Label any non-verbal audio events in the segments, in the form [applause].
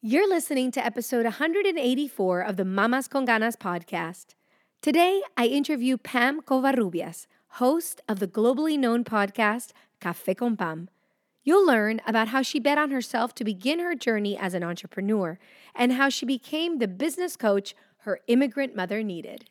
You're listening to episode 184 of the Mamas con Ganas podcast. Today, I interview Pam Covarrubias, host of the globally known podcast Café con Pam. You'll learn about how she bet on herself to begin her journey as an entrepreneur and how she became the business coach her immigrant mother needed.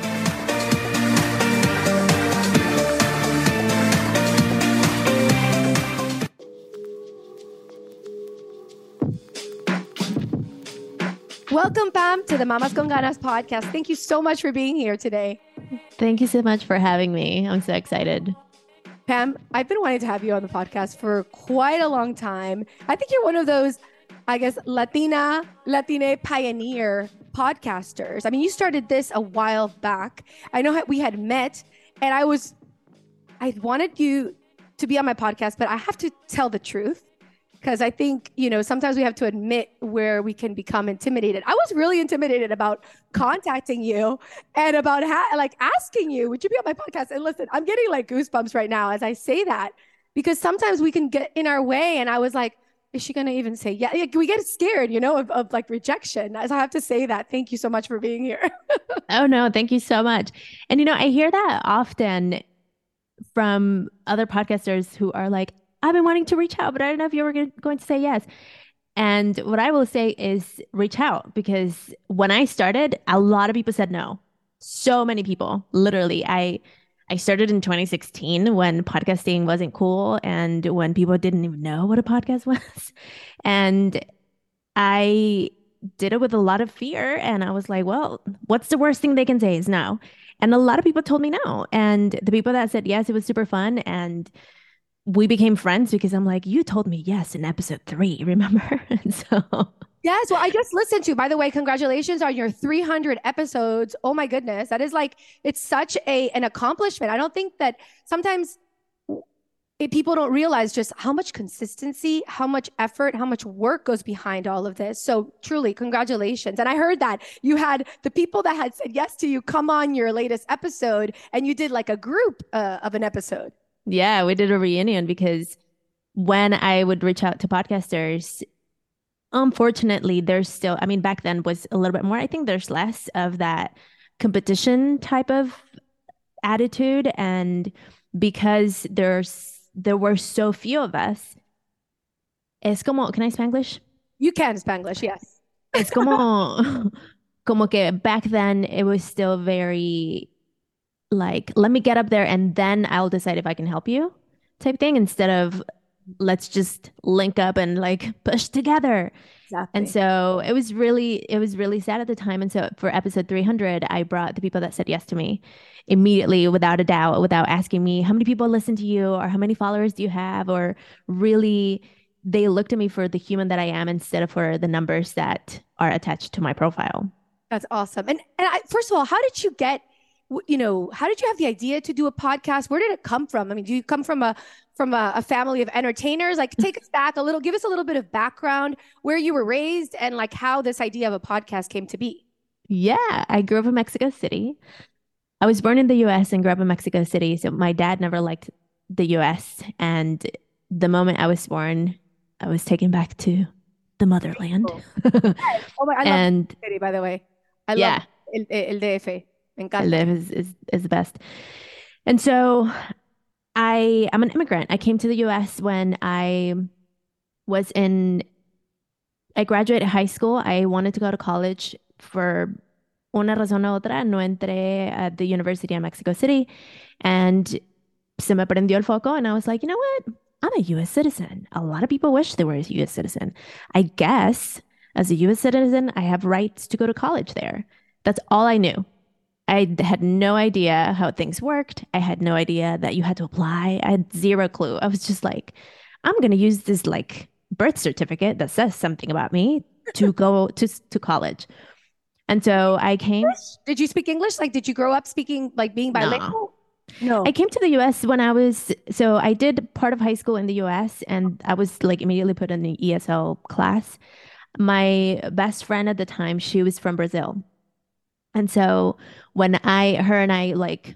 Welcome, Pam, to the Mamas con Ganas podcast. Thank you so much for being here today. Thank you so much for having me. I'm so excited. Pam, I've been wanting to have you on the podcast for quite a long time. I think you're one of those, I guess, Latina, Latine pioneer podcasters. I mean, you started this a while back. I know we had met, and I was, I wanted you to be on my podcast, but I have to tell the truth because I think, you know, sometimes we have to admit where we can become intimidated. I was really intimidated about contacting you and about ha- like asking you, would you be on my podcast? And listen, I'm getting like goosebumps right now as I say that because sometimes we can get in our way. And I was like, is she going to even say yeah? we get scared, you know, of, of like rejection. As I have to say that. Thank you so much for being here. [laughs] oh, no. Thank you so much. And, you know, I hear that often from other podcasters who are like, I've been wanting to reach out, but I don't know if you were going to say yes. And what I will say is reach out because when I started, a lot of people said no. So many people, literally. I I started in 2016 when podcasting wasn't cool and when people didn't even know what a podcast [laughs] was. And I did it with a lot of fear and I was like, well, what's the worst thing they can say is no. And a lot of people told me no. And the people that said yes, it was super fun and we became friends because I'm like, you told me yes in episode three, [laughs] remember? [laughs] and so Yes, well, I just listened to. By the way, congratulations on your 300 episodes. Oh my goodness, that is like it's such a an accomplishment. I don't think that sometimes it, people don't realize just how much consistency, how much effort, how much work goes behind all of this. So truly, congratulations. And I heard that you had the people that had said yes to you come on your latest episode, and you did like a group uh, of an episode. Yeah, we did a reunion because when I would reach out to podcasters, unfortunately, there's still, I mean, back then was a little bit more. I think there's less of that competition type of attitude. And because there's, there were so few of us, es como, can I Spanglish? You can Spanglish, yes. Es como, [laughs] como que back then it was still very like let me get up there and then I'll decide if I can help you type thing instead of let's just link up and like [laughs] push together. Exactly. And so it was really it was really sad at the time and so for episode 300 I brought the people that said yes to me immediately without a doubt without asking me how many people listen to you or how many followers do you have or really they looked at me for the human that I am instead of for the numbers that are attached to my profile. That's awesome. And and I, first of all, how did you get you know, how did you have the idea to do a podcast? Where did it come from? I mean, do you come from a from a, a, family of entertainers? Like, take us back a little, give us a little bit of background, where you were raised, and like how this idea of a podcast came to be. Yeah, I grew up in Mexico City. I was born in the U.S. and grew up in Mexico City. So my dad never liked the U.S. And the moment I was born, I was taken back to the motherland. Oh, [laughs] oh my! I and, city, by the way. I yeah. love el, el DF. I live is, is is the best. And so I I'm an immigrant. I came to the US when I was in I graduated high school. I wanted to go to college for una razón u otra. No entré at the University of Mexico City. And se me prendió el foco and I was like, you know what? I'm a US citizen. A lot of people wish they were a US citizen. I guess as a US citizen, I have rights to go to college there. That's all I knew. I had no idea how things worked. I had no idea that you had to apply. I had zero clue. I was just like, I'm going to use this like birth certificate that says something about me to go [laughs] to to college. And so I came. Did you speak English? Like, did you grow up speaking like being bilingual? No. I came to the US when I was so I did part of high school in the US and I was like immediately put in the ESL class. My best friend at the time, she was from Brazil. And so when I her and I like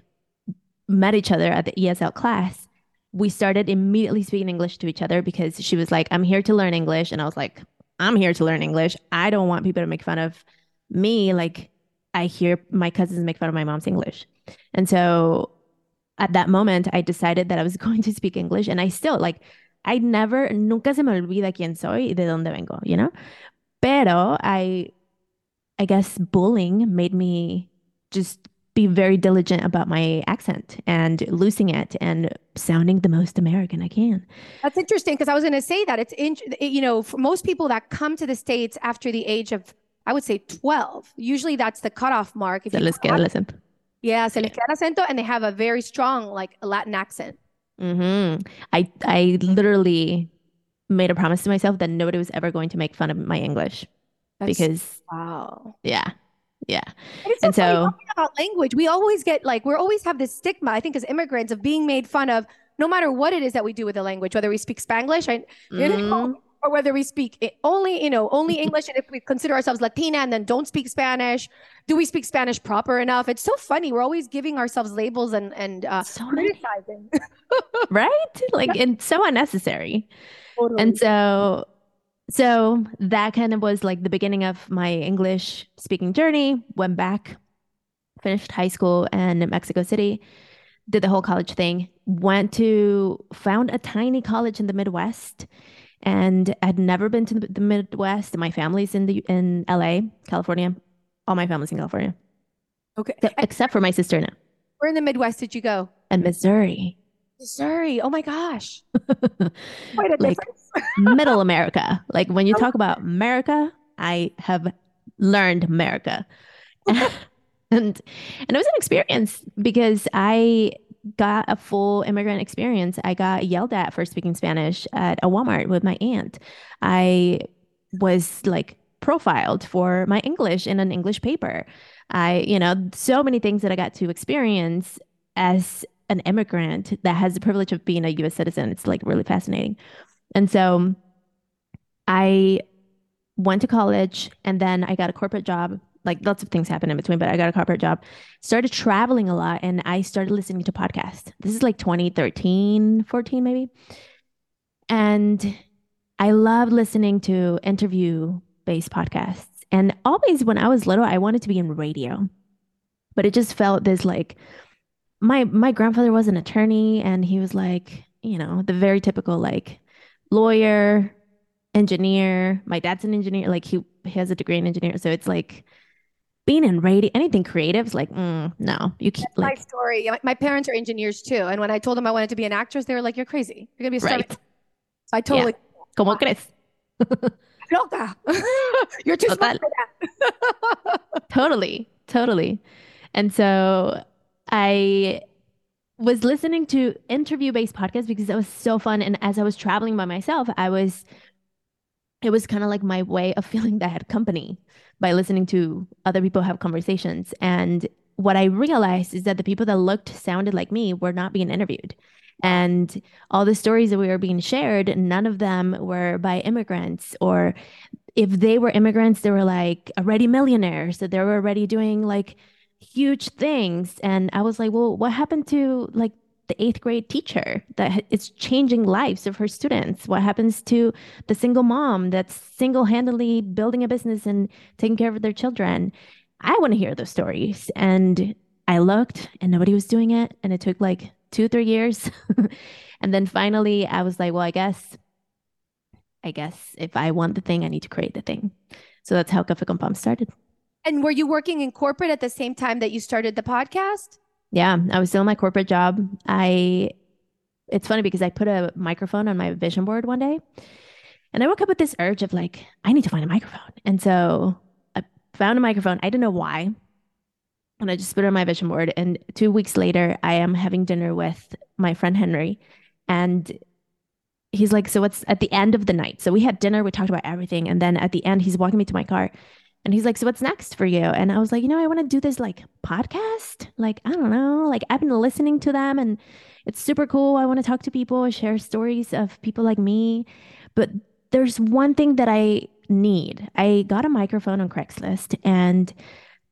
met each other at the ESL class, we started immediately speaking English to each other because she was like, I'm here to learn English. And I was like, I'm here to learn English. I don't want people to make fun of me. Like, I hear my cousins make fun of my mom's English. And so at that moment, I decided that I was [laughs] going to speak English. And I still, like, I never, nunca se me olvida quién soy y de dónde vengo, you know? Pero I, I guess bullying made me just be very diligent about my accent and losing it and sounding the most American I can. That's interesting because I was going to say that it's in, you know, for most people that come to the states after the age of I would say 12. Usually that's the cutoff mark. If se les queda el acento. Yeah, se les queda el acento and they have a very strong like Latin accent. Mm-hmm. I I literally made a promise to myself that nobody was ever going to make fun of my English that's, because wow, yeah, yeah. and so about language, we always get like we always have this stigma. I think as immigrants of being made fun of, no matter what it is that we do with the language, whether we speak Spanglish, I, mm-hmm. or whether we speak only, you know, only English, and if we consider ourselves Latina and then don't speak Spanish, do we speak Spanish proper enough? It's so funny. We're always giving ourselves labels and and uh, so [laughs] criticizing, right? Like it's so unnecessary. Totally. And so so that kind of was like the beginning of my English speaking journey. Went back, finished high school in Mexico City, did the whole college thing, went to found a tiny college in the Midwest and I'd never been to the Midwest. My family's in the in LA, California. All my family's in California. Okay. Except for my sister now. Where in the Midwest did you go? In Missouri. Missouri. Oh my gosh. [laughs] Quite a like middle America. Like when you [laughs] talk about America, I have learned America. [laughs] and and it was an experience because I got a full immigrant experience. I got yelled at for speaking Spanish at a Walmart with my aunt. I was like profiled for my English in an English paper. I, you know, so many things that I got to experience as an immigrant that has the privilege of being a US citizen. It's like really fascinating. And so I went to college and then I got a corporate job like lots of things happened in between, but I got a corporate job, started traveling a lot, and I started listening to podcasts. This is like 2013, 14, maybe. And I love listening to interview based podcasts. And always when I was little, I wanted to be in radio, but it just felt this like my my grandfather was an attorney and he was like, you know, the very typical like lawyer, engineer. My dad's an engineer, like he, he has a degree in engineering. So it's like being in radio, anything creative is like, mm, no, you keep like, my story. My, parents are engineers too. And when I told them I wanted to be an actress, they were like, you're crazy. You're going to be a star. Right. So I totally. Yeah. ¿Cómo crees? [laughs] Loca. [laughs] you're too Total. smart for that. [laughs] totally. Totally. And so I was listening to interview based podcasts because that was so fun. And as I was traveling by myself, I was, it was kind of like my way of [laughs] feeling that I had company by listening to other people have conversations. And what I realized is that the people that looked, sounded like me were not being interviewed. And all the stories that we were being shared, none of them were by immigrants or if they were immigrants, they were like already millionaires, so they were already doing like huge things. And I was like, well, what happened to like the eighth grade teacher that is changing lives of her students? What happens to the single mom that's single handedly building a business and taking care of their children? I want to hear those stories. And I looked and nobody was doing it. And it took like two, three years. [laughs] and then finally I was like, well, I guess, I guess if I want the thing, I need to create the thing. So that's how Cafe con Pam started. And were you working in corporate at the same time that you started the podcast? Yeah, I was still in my corporate job. I it's funny because I put a microphone on my vision board one day and I woke up with this urge of like, I need to find a microphone. And so I found a microphone. I didn't know why. And I just put it on my vision board. And two weeks later, I am having dinner with my friend Henry. And he's like, So what's at the end of the night? So we had dinner, we talked about everything. And then at the end, he's walking me to my car and he's like, So what's next for you? And I was like, You know, I want to do this like podcast. Like, I don't know. Like, I've been listening to them and it's super cool. I want to talk to people, share stories of people like me. But there's one thing that I need. I got a microphone on Craigslist and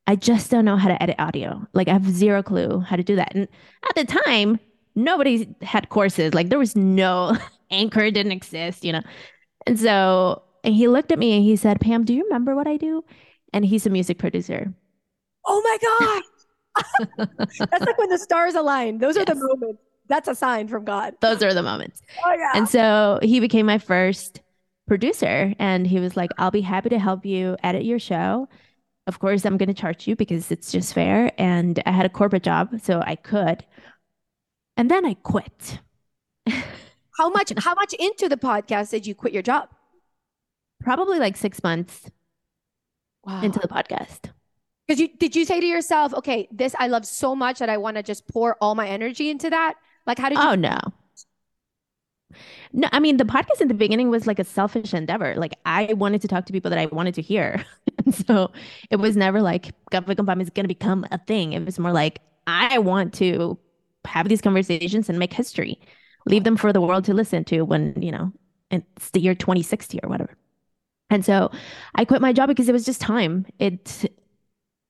I just don't know how to edit audio. Like, I have zero clue how to do that. And at the time, nobody had courses. Like, there was no [laughs] anchor, didn't exist, you know? And so, and he looked at me and he said, Pam, do you remember what I do? And he's a music producer. Oh my God. [laughs] [laughs] That's like when the stars align. Those yes. are the moments. That's a sign from God. Those are the moments. Oh, yeah. And so he became my first producer. And he was like, I'll be happy to help you edit your show. Of course, I'm going to charge you because it's just fair. And I had a corporate job, so I could. And then I quit. how much how much into the podcast did you quit your job? [laughs] Probably like six months wow. into the podcast. Because you did you say to yourself, okay, this I love so much that I want to just pour all my energy into that? Like how did you Oh no. No, I mean the podcast in the beginning was like a selfish endeavor. Like I wanted to talk to people that I wanted to hear. [laughs] and so it was never like con Pam is gonna become a thing. It was more like I want to have these conversations and make history. Leave them for the world to listen to when, you know, it's the year 2060 or whatever. And so I quit my job because it was just time. It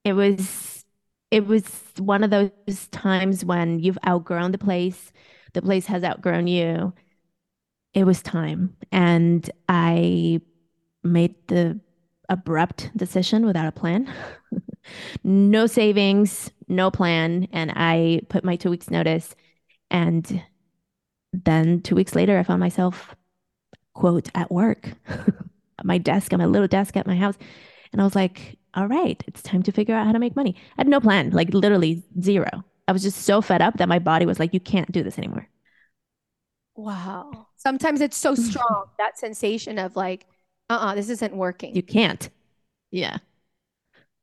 it was it was one of those times when you've outgrown the place, the place has outgrown you. It was time. And I made the abrupt decision without a plan. [laughs] no savings, no plan. And I put my two weeks notice. And then two weeks later, I found myself, quote, at work. [laughs] my desk at my little desk at my house. And I was like, all right, it's time to figure out how to make money. I had no plan, like literally zero. I was just so fed up that my body was like, you can't do this anymore. Wow. Sometimes it's so [laughs] strong, that sensation of like, uh uh-uh, uh this isn't working. You can't. Yeah.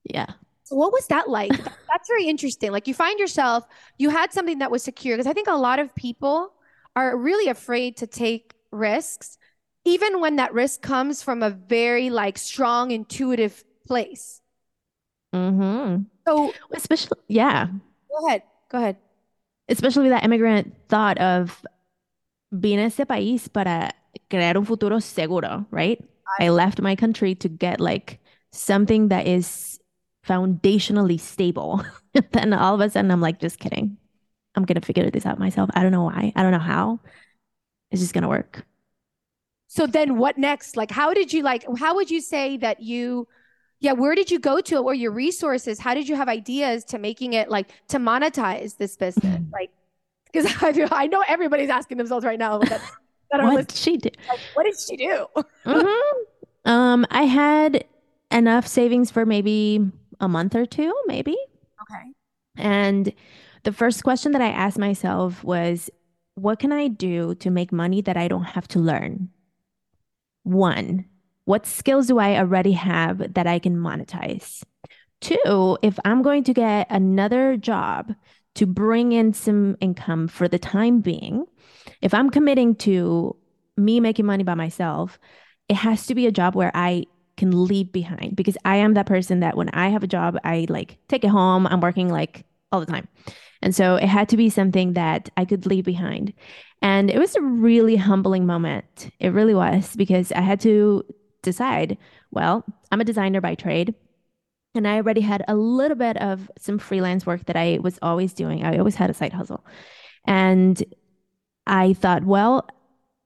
Yeah. So what was that like? That's very interesting. Like you find yourself, you had something that was secure. Because I think a lot of people are really afraid to take risks even when that risk comes from a very like strong intuitive place mm-hmm. so especially yeah go ahead go ahead especially that immigrant thought of being a ese país para crear un futuro seguro right I left my country to get like something that is foundationally stable. [laughs] then all of a sudden, I'm like, just kidding. I'm going to figure this out myself. I don't know why. I don't know how. It's just going to work. So then what next? Like, how did you like, how would you say that you, yeah, where did you go to or your resources? How did you have ideas to making it like to monetize this business? Mm-hmm. Like, because [laughs] I, I know everybody's asking themselves right now, that, that what did she do? Like, what did she do? [laughs] mm-hmm. Um, I had enough savings for maybe a month or two, maybe. Okay. And the first question that I asked myself was, what can I do to make money that I don't have to learn? One, what skills do I already have that I can monetize? Two, if I'm going to get another job to bring in some income for the time being, if I'm committing to me making money by myself, it has to be a job where I can leave behind because I am that person that when I have a job, I like take it home. I'm working like all the time. And so it had to be something that I could leave behind. And it was a really humbling moment. It really was because I had to decide well, I'm a designer by trade. And I already had a little bit of some freelance work that I was always doing. I always had a side hustle. And I thought, well,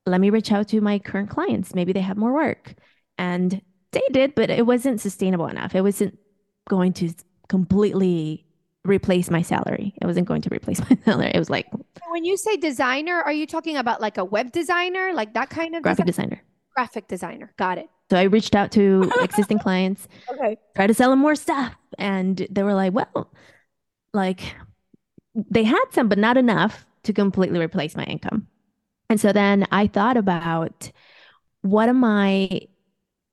let me reach out to my current clients. Maybe they have more work. And they did, but it wasn't sustainable enough. It wasn't going to completely replace my salary. It wasn't going to replace [laughs] my salary. It was like when you say designer, are you talking about like a web designer, like that kind of graphic designer? Graphic designer. Got it. So I reached out to [laughs] existing clients, okay, try to sell them more stuff, and they were like, "Well, like they had some, but not enough to completely replace my income." And so then I thought about what am I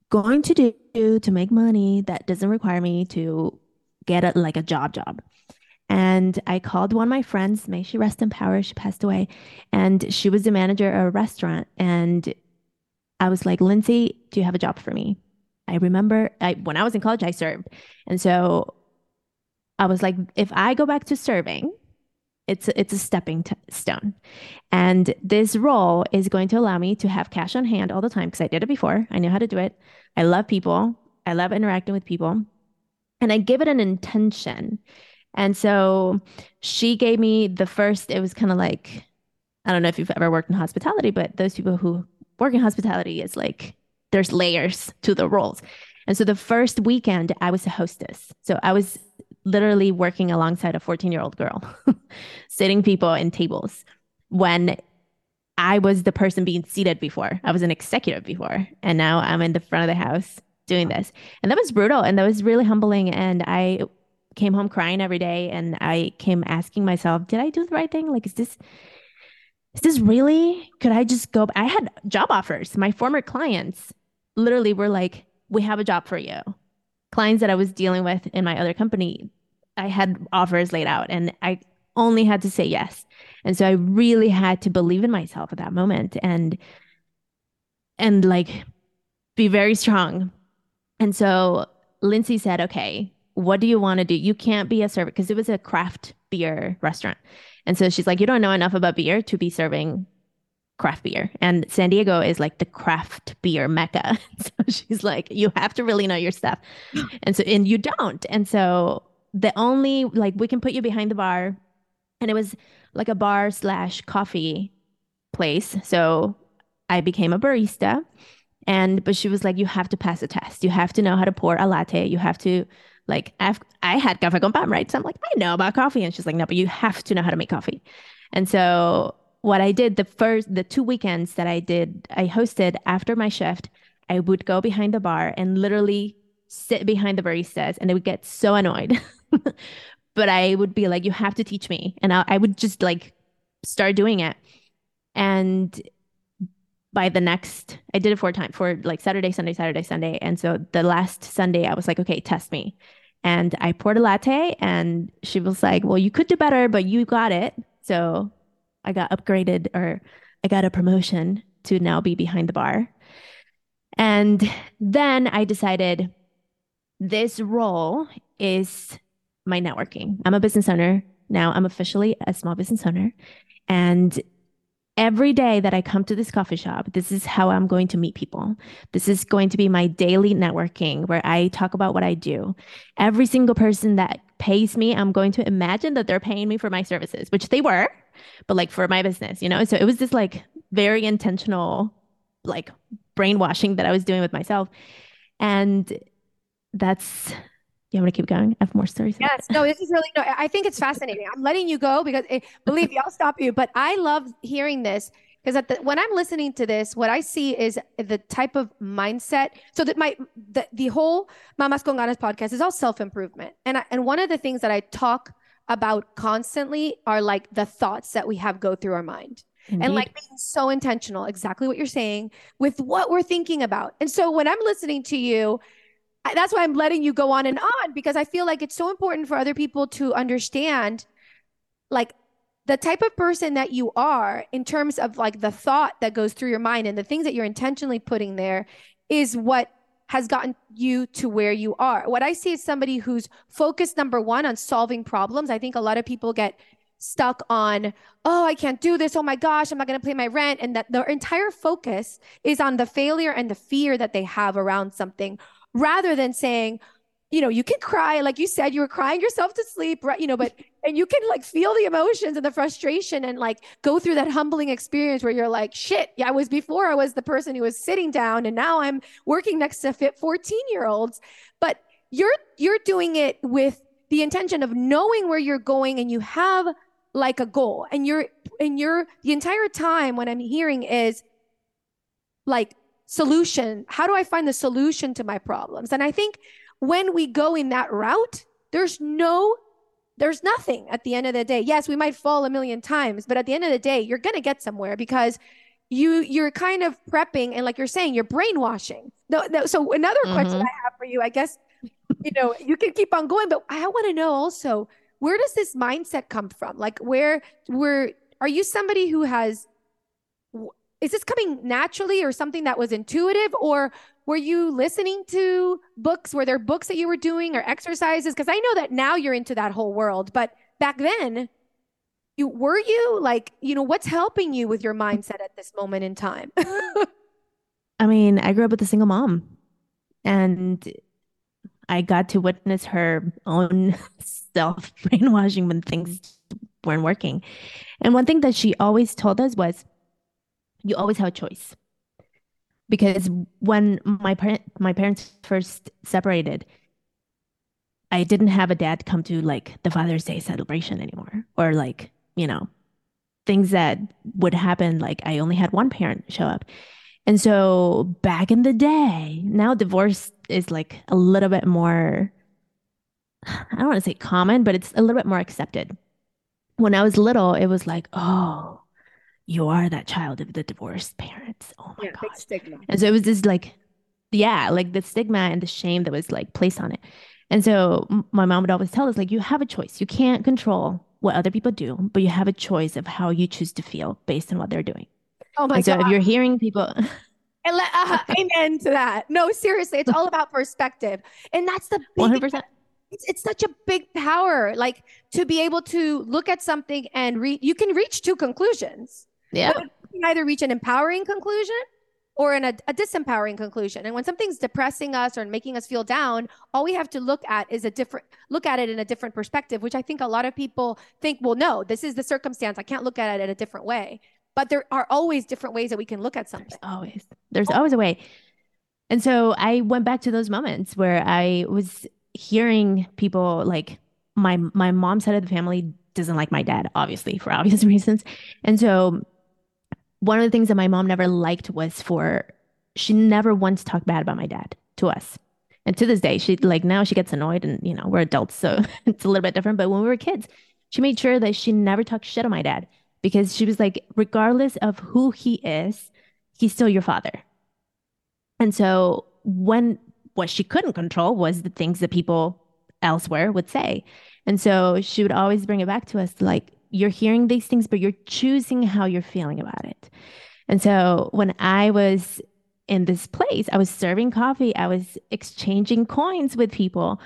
going to do to make money that doesn't require me to get a, like a job job. And I called one of my friends, may she rest in power, she passed away, and she was the manager of a restaurant. And I was like, Lindsay, do you have a job for me? I remember I, when I was in college, I served. And so I was like, if I go back to serving, it's it's a stepping t- stone and this role is going to allow me to have cash on hand all the time because i did it before i know how to do it i love people i love interacting with people and i give it an intention and so she gave me the first it was kind of like i don't know if you've ever worked in hospitality but those people who work in hospitality is like there's layers to the roles and so the first weekend i was a hostess so i was literally working alongside a 14 year old girl, [laughs] sitting people in tables when I was the person being seated before. I was an executive before. And now I'm in the front of the house doing this. And that was brutal. And that was really humbling. And I came home crying every day. And I came asking myself, did I do the right thing? Like, is this. Is this really? Could I just go? I had job offers. My former clients literally were like, We have a job for you clients that I was dealing with in my other company, I had offers laid out and I only had to say yes. And so I really had to believe in myself at that moment and and like be very strong. And so Lindsay said, "Okay, what do you want to do? You can't be a server because it was a craft beer restaurant." And so she's like, "You don't know enough about beer to be serving craft beer. And San Diego is like the craft beer mecca. [laughs] So she's like, you have to really know your stuff. [gasps] And so, and you don't. And so the only, like, we can put you behind the bar. And it was like a bar slash coffee place. So I became a barista. And, but she was like, you have to pass a test. You have to know how to pour a latte. You have to, like, I've, I had Café con Pam, right? So I'm like, I know about coffee. And she's like, no, but you have to know how to make coffee. And so what I did the first the two weekends that I did I hosted after my shift, I would go behind the bar and literally sit behind the baristas and they would get so annoyed. [laughs] but I would be like, you have to teach me. And I, I would just like start doing it. And by the next, I did it four times for like Saturday, Sunday, Saturday, Sunday. And so the last Sunday, I was like, okay, test me. And I poured a latte and she was like, well, you could do better, but you got it. So I got upgraded or I got a promotion to now be behind the bar. And then I decided this role is my networking. I'm a business owner. Now I'm officially a small business owner. And every day that I come to this coffee shop, this is how I'm going to meet people. This is going to be my daily networking where I talk about what I do. Every single person that pays me, I'm going to imagine that they're paying me for my services, which they were, but like for my business, you know? So it was this like very intentional, like brainwashing that I was doing with myself. And that's you want to keep going? I have more stories. Yes, no, this is really no. I think it's fascinating. I'm letting you go because it, believe me, I'll stop you. But I love hearing this because at the, when I'm listening to this, what I see is the type of mindset. So that my the, the whole Mamas con Ganas podcast is all self improvement, and I, and one of the things that I talk about constantly are like the thoughts that we have go through our mind. Indeed. And like being so intentional, exactly what you're saying, with what we're thinking about. And so when I'm listening to you, that's why I'm letting you go on and on because I feel like it's so important for other people to understand like the type of person that you are in terms of like the thought that goes through your mind and the things that you're intentionally putting there is what has gotten you to where you are. What I see is somebody who's focused number 1 on solving problems. I think a lot of people get stuck on, oh, I can't do this. Oh my gosh, I'm not going to pay my rent. And that their entire focus is on the failure and the fear that they have around something rather than saying, you know, you can cry, like you said, you were crying yourself to sleep, right? You know, but [laughs] and you can like feel the emotions and the frustration and like go through that humbling experience where you're like, shit, yeah, I was before I was the person who was sitting down and now I'm working next to fit 14 year olds. But you're you're doing it with the intention of knowing where you're going and you have like a goal. And you're and you're the entire time what I'm hearing is like solution. How do I find the solution to my problems? And I think when we go in that route, there's no there's nothing at the end of the day. Yes, we might fall a million times, but at the end of the day, you're going to get somewhere because you you're kind of prepping and like you're saying, you're brainwashing. No, no, so another mm-hmm. question I have for you, I guess, you know, you can keep on going, but I want to know also, where does this mindset come from? Like where where are you somebody who has is this coming naturally or something that was intuitive? Or were you listening to books? Were there books that you were doing or exercises? Because i know that now you're into that whole world but back then you were you like you know what's helping you with your mindset at this moment in time? [laughs] I mean i grew up with a single mom and i got to witness her own [laughs] self brainwashing when things weren't working. And one thing that she always told us was you always have a choice. Because when my parent my parents first separated i didn't have a dad come to like the father's day celebration anymore. Or like you know things that would happen like i only had one parent show up. And so back in the day now divorce is like a little bit more i don't want to say common but it's a little bit more accepted. When i was little it was like oh you are that child of the divorced parents. Oh my yeah, god. stigma. And so it was this like yeah, like the stigma and the shame that was like placed on it. And so my mom would always tell us like you have a choice. You can't control what other people do, but you have a choice of how you choose to feel based on what they're doing. Oh my and god. So if you're hearing people [laughs] and let, uh, amen to that. No, seriously, it's all about perspective. And that's the one hundred percent it's, it's such a big power like to be able to look at something and read you can reach two conclusions yeah. Either reach an empowering conclusion or in a, a, disempowering conclusion. And when something's depressing us or making us feel down, all we have to look at is a different look at it in a different perspective, which I think a lot of people think, well, no, this is the circumstance. I can't look at it in a different way. But there are always different ways that we can look at something. There's always. There's oh. always a way. And so I went back to those moments where I was hearing people like my my mom's side of the family doesn't like my dad, obviously, for obvious [laughs] reasons. And so one of the things that my mom never liked was for she never once talked bad about my dad to us. And to this day, she like now she gets annoyed and you know, we're adults, so [laughs] it's a little bit different. But when we were kids, she made sure that she never talked shit on my dad because she was like, regardless of who he is, he's still your father. And so when what she couldn't control was the things that people elsewhere would say. And so she would always bring it back to us like, you're hearing these things, but you're choosing how you're feeling about it. And so when I was in this place, I was serving coffee, I was exchanging coins with people.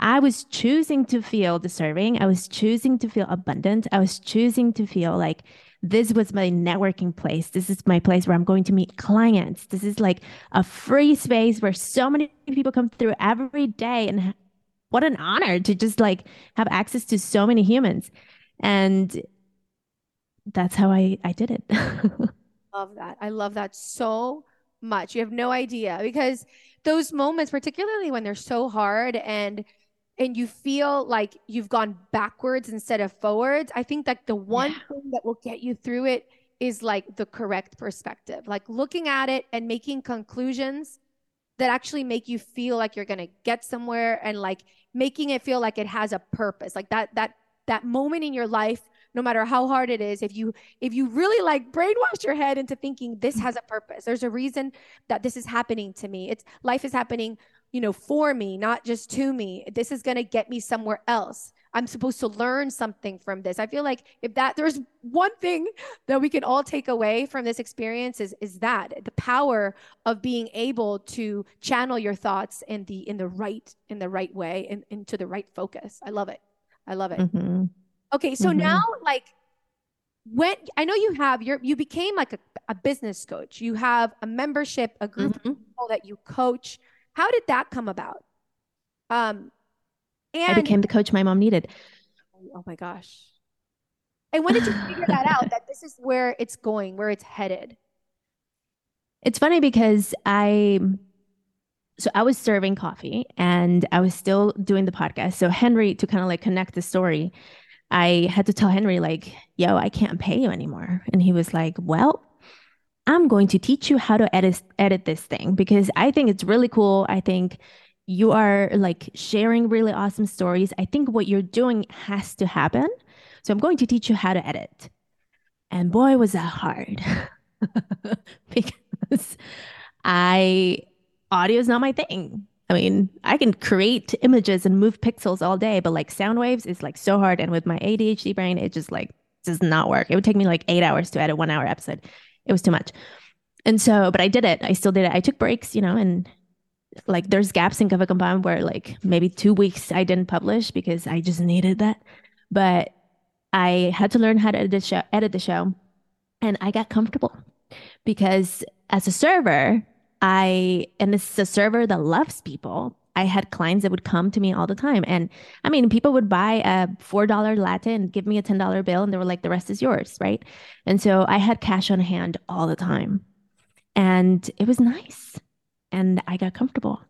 I was choosing to feel deserving. I was choosing to feel abundant. I was choosing to feel like this was my networking place. This is my place where I'm going to meet clients. This is like a free space where so many people come through every day. And what an honor to just like have access to so many humans and that's how I I did it. [laughs] love that. I love that so much. You have no idea because those moments particularly when they're so hard and and you feel like you've gone backwards instead of forwards, I think that the one yeah. thing that will get you through it is like the correct perspective. Like looking at it and making conclusions that actually make you feel like you're going to get somewhere and like making it feel like it has a purpose. Like that that that moment in your life no matter how hard it is if you if you really like brainwash your head into thinking this has a purpose there's a reason that this is happening to me. It's life is happening you know for me not just to me. This is going to get me somewhere else. I'm supposed to learn something from this. I feel like if that there's one thing that we can all take away from this experience is is that the power of being able to channel your thoughts in the in the right in the right way and into the right focus. I love it I love it. Mm-hmm. Okay, so mm-hmm. now like when I know you have your you became like a, a business coach. You have a membership, a group mm-hmm. of people that you coach. How did that come about? Um and I became the coach my mom needed. Oh my gosh. And when did you figure that out that this is where it's going, where it's headed? [laughs] It's funny because I so I was serving coffee and I was still doing the podcast. So Henry, to kind of like connect the story, I had to tell Henry like, "Yo, I can't pay you anymore," and he was like, "Well." I'm going to teach you how to edit edit this thing because I think it's really cool. I think you are like sharing really awesome stories. I think what you're doing has to happen. So I'm going to teach you how to edit. And boy, was that hard [laughs] because I, audio is not my thing. I mean, I can create images and move pixels all day, but like sound waves is like so hard. And with my ADHD brain, it just like does not work. It would take me like eight hours to edit one hour episode. It was too much. And so, but I did it. I still did it. I took breaks, you know, and like there's gaps in Café con where like maybe two weeks I didn't publish because I just needed that. But I had to learn how to edit the show, edit the show. And I got comfortable because as a server, I, and this is a server that loves people. I had clients that would come to me all the time. And I mean, people would buy a $4 latte and give me a $10 bill and they were like, the rest is yours. Right. And so I had cash on hand all the time. And it was nice and I got comfortable.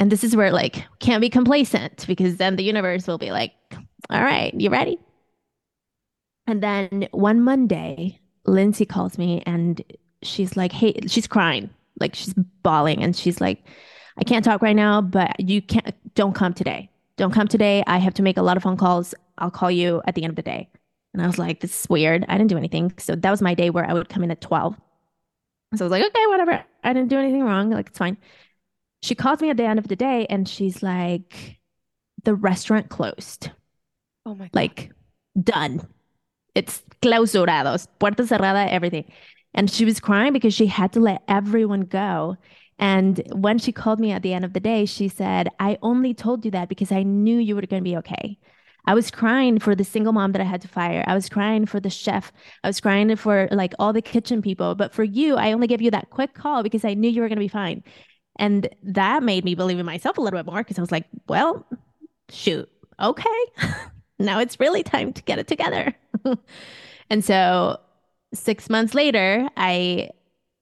And this is where like can't be complacent because then the universe will be like, all right, you ready? And then one Monday, Lindsay calls me and she's like, hey, she's crying, like she's bawling. And she's like, I can't talk right now, but you can't, don't come today. Don't come today. I have to make a lot of phone calls. I'll call you at the end of the day. And I was like, this is weird. I didn't do anything. So that was my day where I would come in at 12 so I was like, okay, whatever. I didn't do anything wrong. Like, it's fine. She calls me at the end of the day and she's like, the restaurant closed. Oh my God. Like, done. It's clausurados, puerta cerrada, everything. And she was crying because she had to let everyone go. And when she called me at the end of the day, she said, I only told you that because I knew you were going to be okay. I was crying for the single mom that I had to fire. I was crying for the chef. I was crying for like all the kitchen people. But for you, I only gave you that quick call because I knew you were going to be fine. And that made me believe in myself a little bit more because I was like, well, shoot, okay. [laughs] now it's really time to get it together. [laughs] and so six months later, I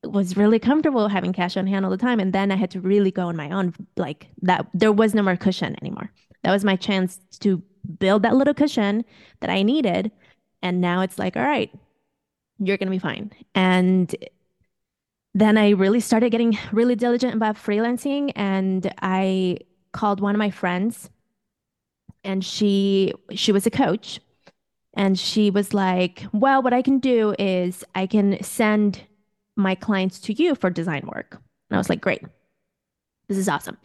was really comfortable having cash on hand all the time. And then I had to really go on my own. Like that, there was no more cushion anymore. That was my chance to build that little cushion that I needed. And now it's like, all right, you're going to be fine. And then I really started getting really diligent about freelancing. And I called one of my friends and she she was a coach and she was like well what i can do is i can send my clients to you for design work and i was like great this is awesome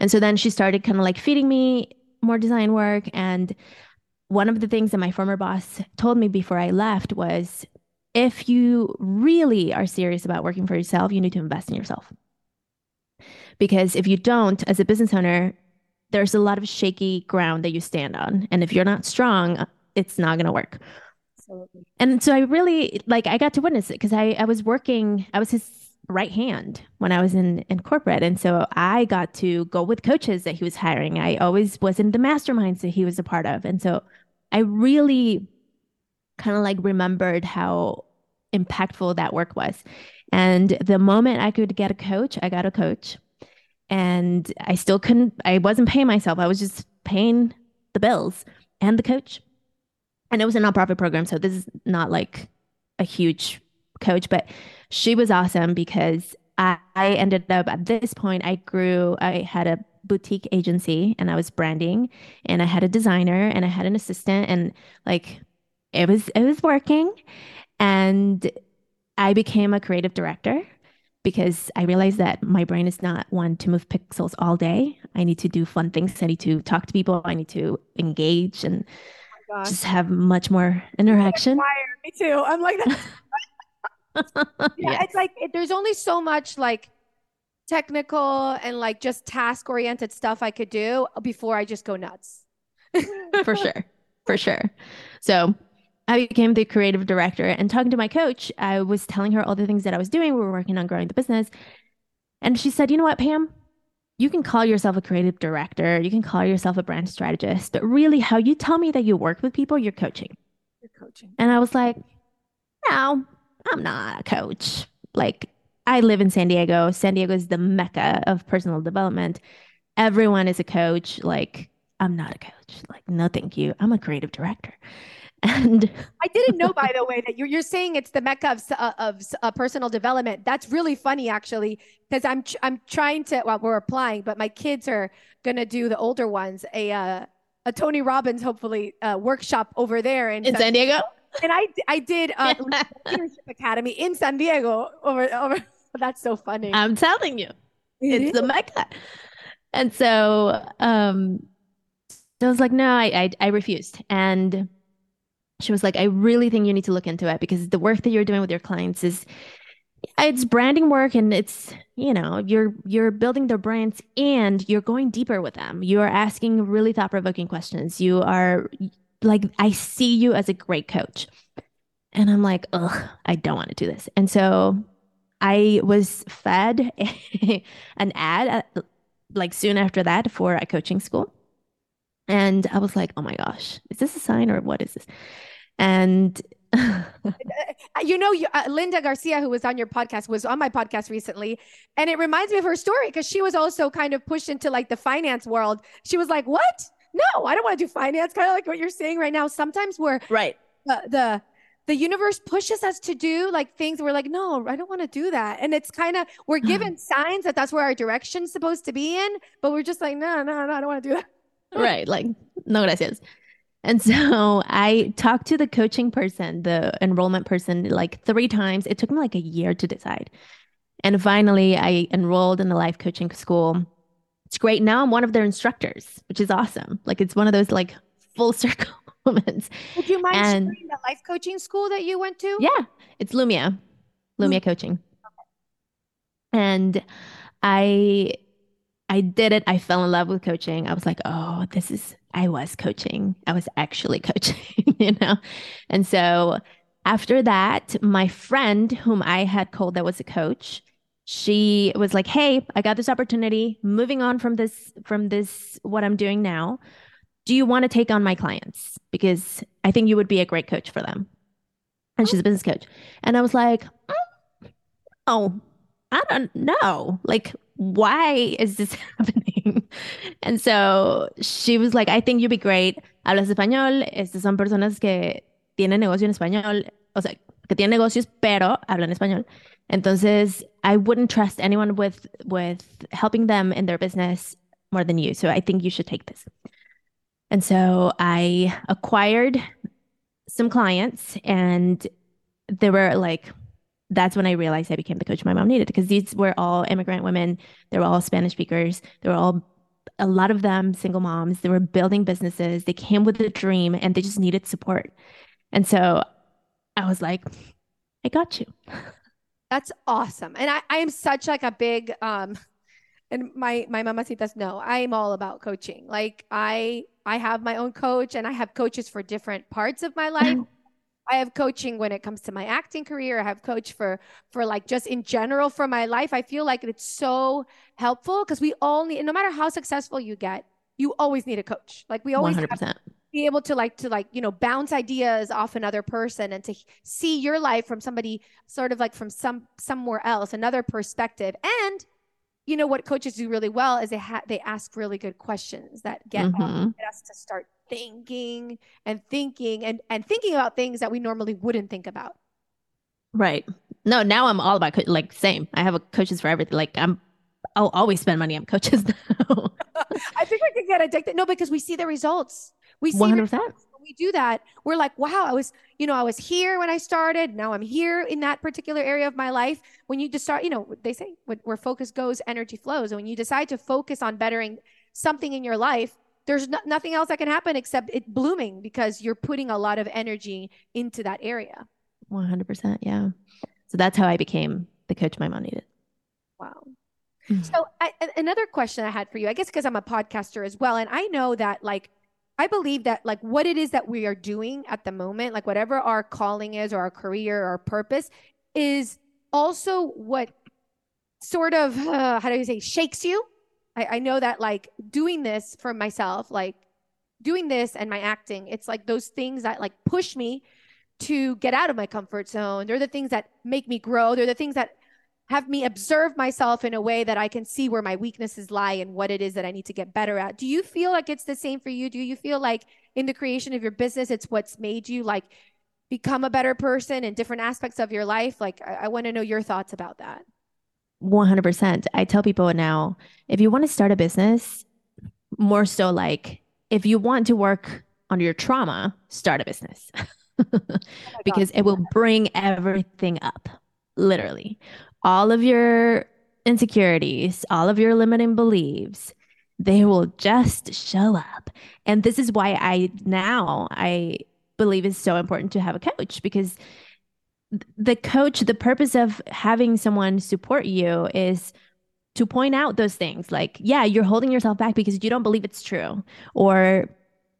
and so then she started kind of like feeding me more design work. And one of the things that my former boss told me before I left was if you really are serious about working for yourself, you need to invest in yourself. Because if you don't, as a business owner, there's a lot of shaky ground that you stand on. And if you're not strong, it's not going to work. Absolutely. And so I really like I got to witness it because I, I was working, I was his right hand when I was in in corporate, and so I got to go with coaches that he was hiring. I always was in the masterminds that he was a part of, and so I really kind of like remembered how impactful that work was. And the moment I could get a coach, I got a coach. And I still couldn't, I wasn't paying myself. I was just paying the bills and the coach. And it was a nonprofit program. So this is not like a huge coach, but she was awesome because I, I ended up at this point, I grew, I had a boutique agency and I was branding and I had a designer and I had an assistant and like it was it was working and I became a creative director because I realized that my brain is not one to move pixels all day. I need to do fun things. I need to talk to people. I need to engage and oh just have much more interaction. Me too. I'm like that. [laughs] yeah, yes. it's like it, there's only so much like technical and like just task oriented stuff I could do before I just go nuts. For sure. For sure. So I became the creative director and talking to my coach, I was telling her all the things that I was doing. We were working on growing the business. And she said, You know what, Pam? You can call yourself a creative director, you can call yourself a brand strategist, but really, how you tell me that you work with people, you're coaching. You're coaching. And I was like, No, I'm not a coach. Like, I live in San Diego. San Diego is the mecca of personal development. Everyone is a coach. Like, I'm not a coach. Like, no, thank you. I'm a creative director. And I didn't know, by [laughs] the way, that you're, you're saying it's the mecca of, uh, of uh, personal development. That's really funny, actually, because I'm I'm trying to. Well, we're applying, but my kids are gonna do the older ones a uh, a Tony Robbins, hopefully, uh, workshop over there in, in San Diego. And I I did uh, leadership academy in San Diego over over. [laughs] That's so funny. I'm telling you, it's the mecca. And so, um, I was like, no, I, I I refused, and she was like, I really think you need to look into it because the work that you're doing with your clients is it's branding work and it's you know you're you're building their brands and you're going deeper with them. You are asking really thought-provoking questions. You are like i see you as a great coach. And i'm like ugh i don't want to do this. And so i was fed [laughs] an ad uh, like soon after that for a coaching school. And i was like oh my gosh is this a sign or what is this and [laughs] you know, you, uh, Linda Garcia, who was on your podcast, was on my podcast recently, and it reminds me of her story because she was also kind of pushed into like the finance world. She was like, "What? No, I don't want to do finance." Kind of like what you're saying right now. Sometimes we're right. The, the the universe pushes us to do like things we're like no i don't want to do that and it's kind of we're [sighs] given signs that that's where our direction's supposed to be in but we're just like no no no i don't want to do that right like no gracias and so [laughs] I talked to the coaching person, the enrollment person, like three times. It took me like a year to decide. And finally, I enrolled in the life coaching school. It's great. Now I'm one of their instructors, which is awesome. Like it's one of those like full [laughs] circle moments. Would you mind and, sharing the life coaching school that you went to? Yeah, it's Lumia, Lumia mm-hmm. Coaching. And I I did it. I fell in love with coaching. I was like, oh, this is, I was coaching. I was actually [laughs] coaching, [laughs] you know? And so after that, my friend, whom I had called that was a coach, she was like, hey, I got this opportunity moving on from this, from this, what I'm doing now. Do you want to take on my clients? Because I think you would be a great coach for them. And she's a business coach. And I was like, mm, oh, I don't know. Like, why is this [laughs] happening? And so she was like, I think you'd be great. Hablas español. Estas son personas que tienen negocio en español. O sea, que tienen negocios, pero hablan español. Entonces, I wouldn't trust anyone with with helping them in their business more than you. So I think you should take this. And so I acquired some clients and they were like that's when I realized I became the coach my mom needed because these were all immigrant women. They were all Spanish speakers. They were all a lot of them single moms. They were building businesses. They came with a dream and they just needed support. And so I was like, I got you. That's awesome. And I, I am such like a big um and my my mamacitas know I'm all about coaching. Like I I have my own coach and I have coaches for different parts of my [laughs] life. I have coaching when it comes to my acting career. I have coach for for like just in general for my life. I feel like it's so helpful because we all need no matter how successful you get, you always need a coach. Like we always 100%. be able to like to like, you know, bounce ideas off another person and to see your life from somebody sort of like from some somewhere else, another perspective. And you know what coaches do really well is they ha- they ask really good questions that get, mm-hmm. get us to start thinking and thinking and and thinking about things that we normally wouldn't think about. Right. No, now I'm all about co- like same. I have a coaches for everything. Like I'm I'll always spend money on coaches [laughs] now. [laughs] I think we can get addicted. No, because we see the results. We see 100%. Results. When we do that, we're like, wow, I was, you know, I was here when I started. Now I'm here in that particular area of my life. When you just start, you know, they say where focus goes, energy flows. And when you decide to focus on bettering something in your life, there's no, nothing else that can happen except it blooming because you're putting a lot of energy into that area. 100%. Yeah. So that's how I became the coach my mom needed. Wow. Mm-hmm. So I, another question I had for you, I guess because I'm a podcaster as well, and I know that like I believe that like what it is that we are doing at the moment, like whatever our calling is or our career or our purpose, is also what sort of uh, how do you say shakes you I, I know that like doing this for myself, like doing this and my acting, it's like those things that like push me to get out of my comfort zone. They're the things that make me grow. They're the things that have me observe myself in a way that I can see where my weaknesses lie and what it is that I need to get better at. Do you feel like it's the same for you? Do you feel like in the creation of your business. It's what's made you like become a better person in different aspects of your life. Like, I, I want to know your thoughts about that. 100%. I tell people now if you want to start a business, more so like if you want to work on your trauma, start a business [laughs] oh because it will bring everything up, literally. All of your insecurities, all of your limiting beliefs, they will just show up. And this is why I now I believe it's so important to have a coach because the coach, the purpose of having someone support you is to point out those things like, yeah, you're holding yourself back because you don't believe it's true, or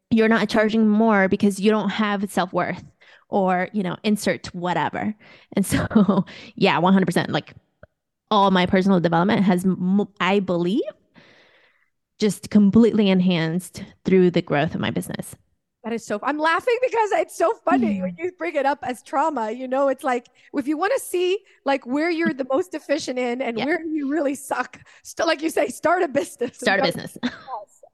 you're not charging more because you don't have self worth, or, you know, insert whatever. And [laughs] so, yeah, 100%. Like all my personal development has, I believe, just completely enhanced through the growth of my business. That is so. I'm laughing because it's so funny when you bring it up as trauma. You know, it's like if you want to see like where you're the most efficient in and yeah. where you really suck, like you say, start a business. Start a business. [laughs]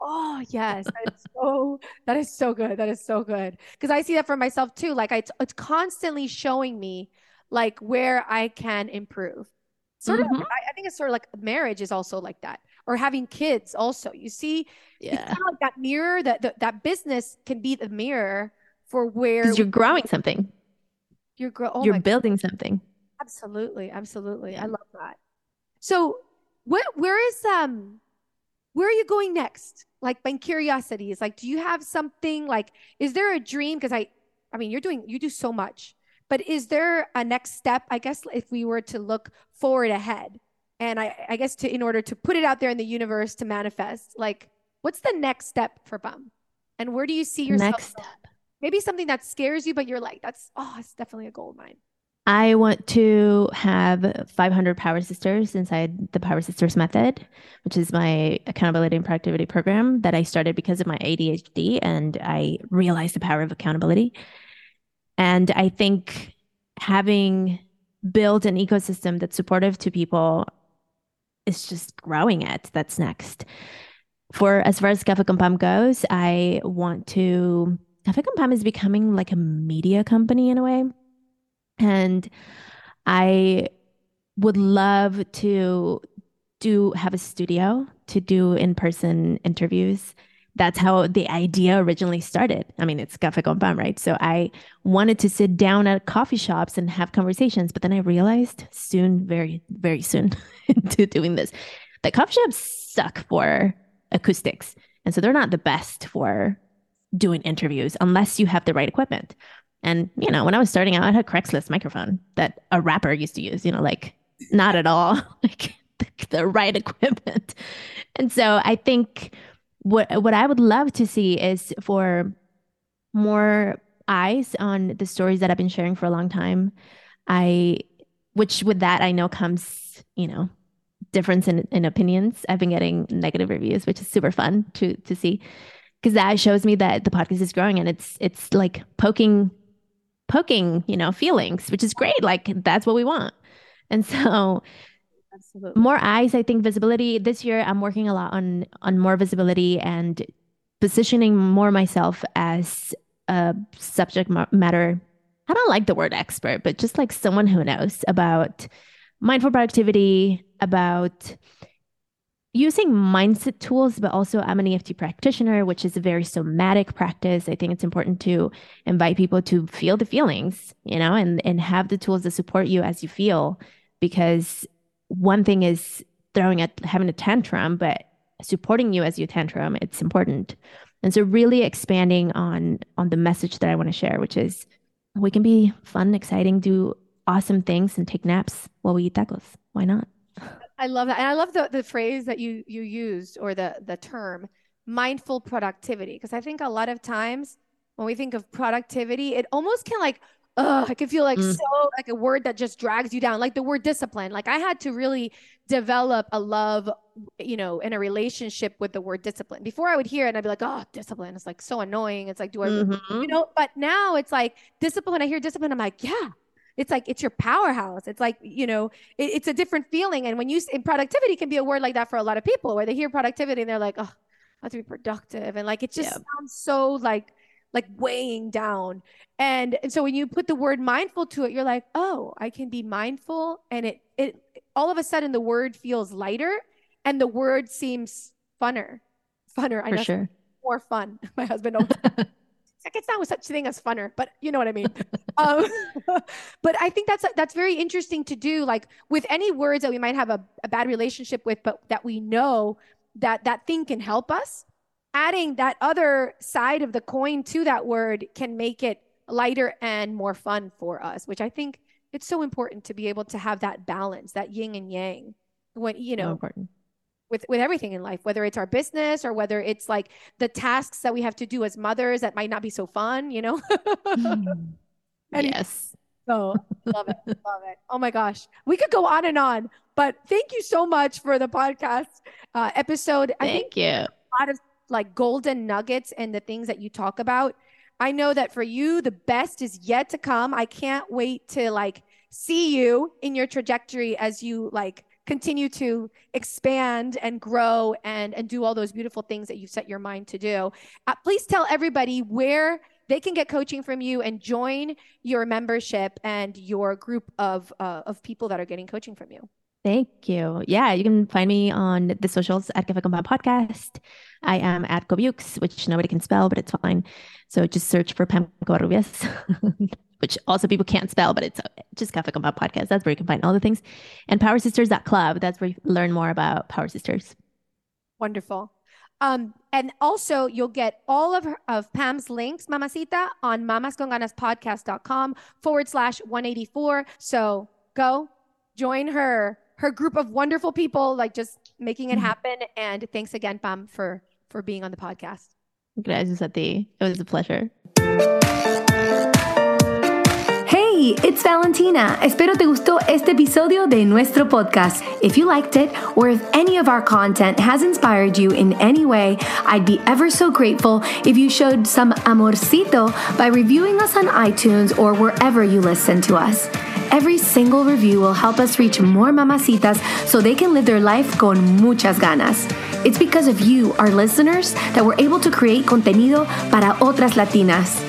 Oh yes, that is so. That is so good. That is so good because I see that for myself too. Like I, it's constantly showing me like where I can improve. Sort mm-hmm. of. I, I think it's sort of like marriage is also like that or having kids also. You see yeah. it's kind of like that mirror that that, that business can be the mirror for where you're growing something. You're growing oh you're building God. something. Absolutely absolutely. Yeah. i love that. So where where is um where are you going next? Like my curiosity is like do you have something like is there a dream? Because i i mean you're doing you do so much. But is there a next step i guess if we were to look forward ahead and I, I guess to in order to put it out there in the universe to manifest like what's the next step for Pam? And where do you see yourself? Next step. Maybe something that scares you but you're like that's oh it's definitely a goal of mine. I want to have 500 Power Sisters inside the Power Sisters method, which is my accountability and productivity program that I started because of my ADHD and I realized the power of accountability. And I think having built an ecosystem that's supportive to people is just growing it. That's next. For as far as Cafe con Pam goes, I want to. Cafe con Pam is becoming like a media company in a way. And I would love to do have a studio to do in-person interviews that's how the idea originally started. I mean, it's Cafe con Pam, right? So I wanted to sit down at coffee shops and have conversations, but then I realized soon, very, very soon [laughs] into doing this, that coffee shops suck for acoustics. And so they're not the best for doing interviews unless you have the right equipment. And, you know, when I was starting out, I had a Craigslist microphone that a rapper used to use, you know, like not at all [laughs] like the, the right equipment. And so I think what what I would love to see is for more eyes on the stories that I've been sharing for a long time. I which with that I know comes, you know, difference in, in opinions. I've been getting negative reviews, which is super fun to to see. Because that shows me that the podcast is growing and it's it's like poking poking, you know, feelings, which is great. Like that's what we want. And [laughs] so Absolutely. More eyes, I think visibility. This year I'm working a lot on on more visibility and positioning more myself as a subject matter. I don't like the word expert, but just like someone who knows about mindful productivity, about using mindset tools, but also I'm an EFT practitioner, which is a very somatic practice. I think it's important to invite people to feel the feelings, you know, and and have the tools to support you as you feel because one thing is throwing at having a tantrum, but supporting you as you tantrum, it's important. And so really expanding on on the message that I want to share, which is we can be fun, exciting, do awesome things and take naps while we eat tacos. Why not? I love that. And I love the, the phrase that you you used or the the term mindful productivity. Because I think a lot of times when we think of productivity, it almost can like ugh, I can feel like mm. so like a word that just drags you down, like the word discipline. Like I had to really develop a love, you know, in a relationship with the word discipline. Before I would hear it and I'd be like, oh, discipline. It's like so annoying. It's like, do I, mm-hmm. you know, but now it's like discipline. I hear discipline. I'm like, yeah, it's like it's your powerhouse it's like you know it, it's a different feeling and when you in productivity can be a word like that for a lot of people where they hear productivity and they're like oh i have to be productive and like it just yeah. sounds so like like weighing down. And, and so when you put the word mindful to it, you're like, oh, I can be mindful. And it, it, all of a sudden the word feels lighter and the word seems funner, funner. I know sure. more fun. [laughs] My husband knows. [laughs] like it's not with such a thing as funner, but you know what I mean. um, [laughs] but I think that's that's very interesting to do. Like with any words that we might have a, a bad relationship with, but that we know that that thing can help us. Adding that other side of the coin to that word can make it lighter and more fun for us, which I think it's so important to be able to have that balance, that yin and yang. When you know, important. with with everything in life whether it's our business or whether it's like the tasks that we have to do as mothers that might not be so fun you know? Mm. [laughs] yes. So love it love it. Oh my gosh. We could go on and on but thank you so much for the podcast uh, episode. Thank I think you. a lot of like golden nuggets and the things that you talk about i know that for you the best is yet to come i can't wait to like see you in your trajectory as you like continue to expand and grow and, and do all those beautiful things that you've set your mind to do. Uh, please tell everybody where they can get coaching from you and join your membership and your group of, uh, of people that are getting coaching from you. Thank you. Yeah, you can find me on the socials at Cafe con Pam Podcast. I am at Cobiux, which nobody can spell, but it's fine. So just search for Pam Covarrubias. [laughs] which also people can't spell, but it's just Cafe con Pam Podcast. That's where you can find all the things. And Power Sisters Club. That's where you learn more about Power Sisters. Wonderful. Um, and also you'll get all of her, of Pam's links, Mamacita, on mamasconganaspodcast.com forward slash 184. So go join her, her group of wonderful people, like just making it mm-hmm. happen. And thanks again, Pam, for for being on the podcast. Gracias a ti. It was a pleasure. Hey, it's Valentina. Espero te gustó este episodio de nuestro podcast. If you liked it, or if any of our content has inspired you in any way, I'd be ever so grateful if you showed some amorcito by reviewing us on iTunes or wherever you listen to us. Every single review will help us reach more mamacitas so they can live their life con muchas ganas. It's because of you, our listeners, that we're able to create contenido para otras latinas.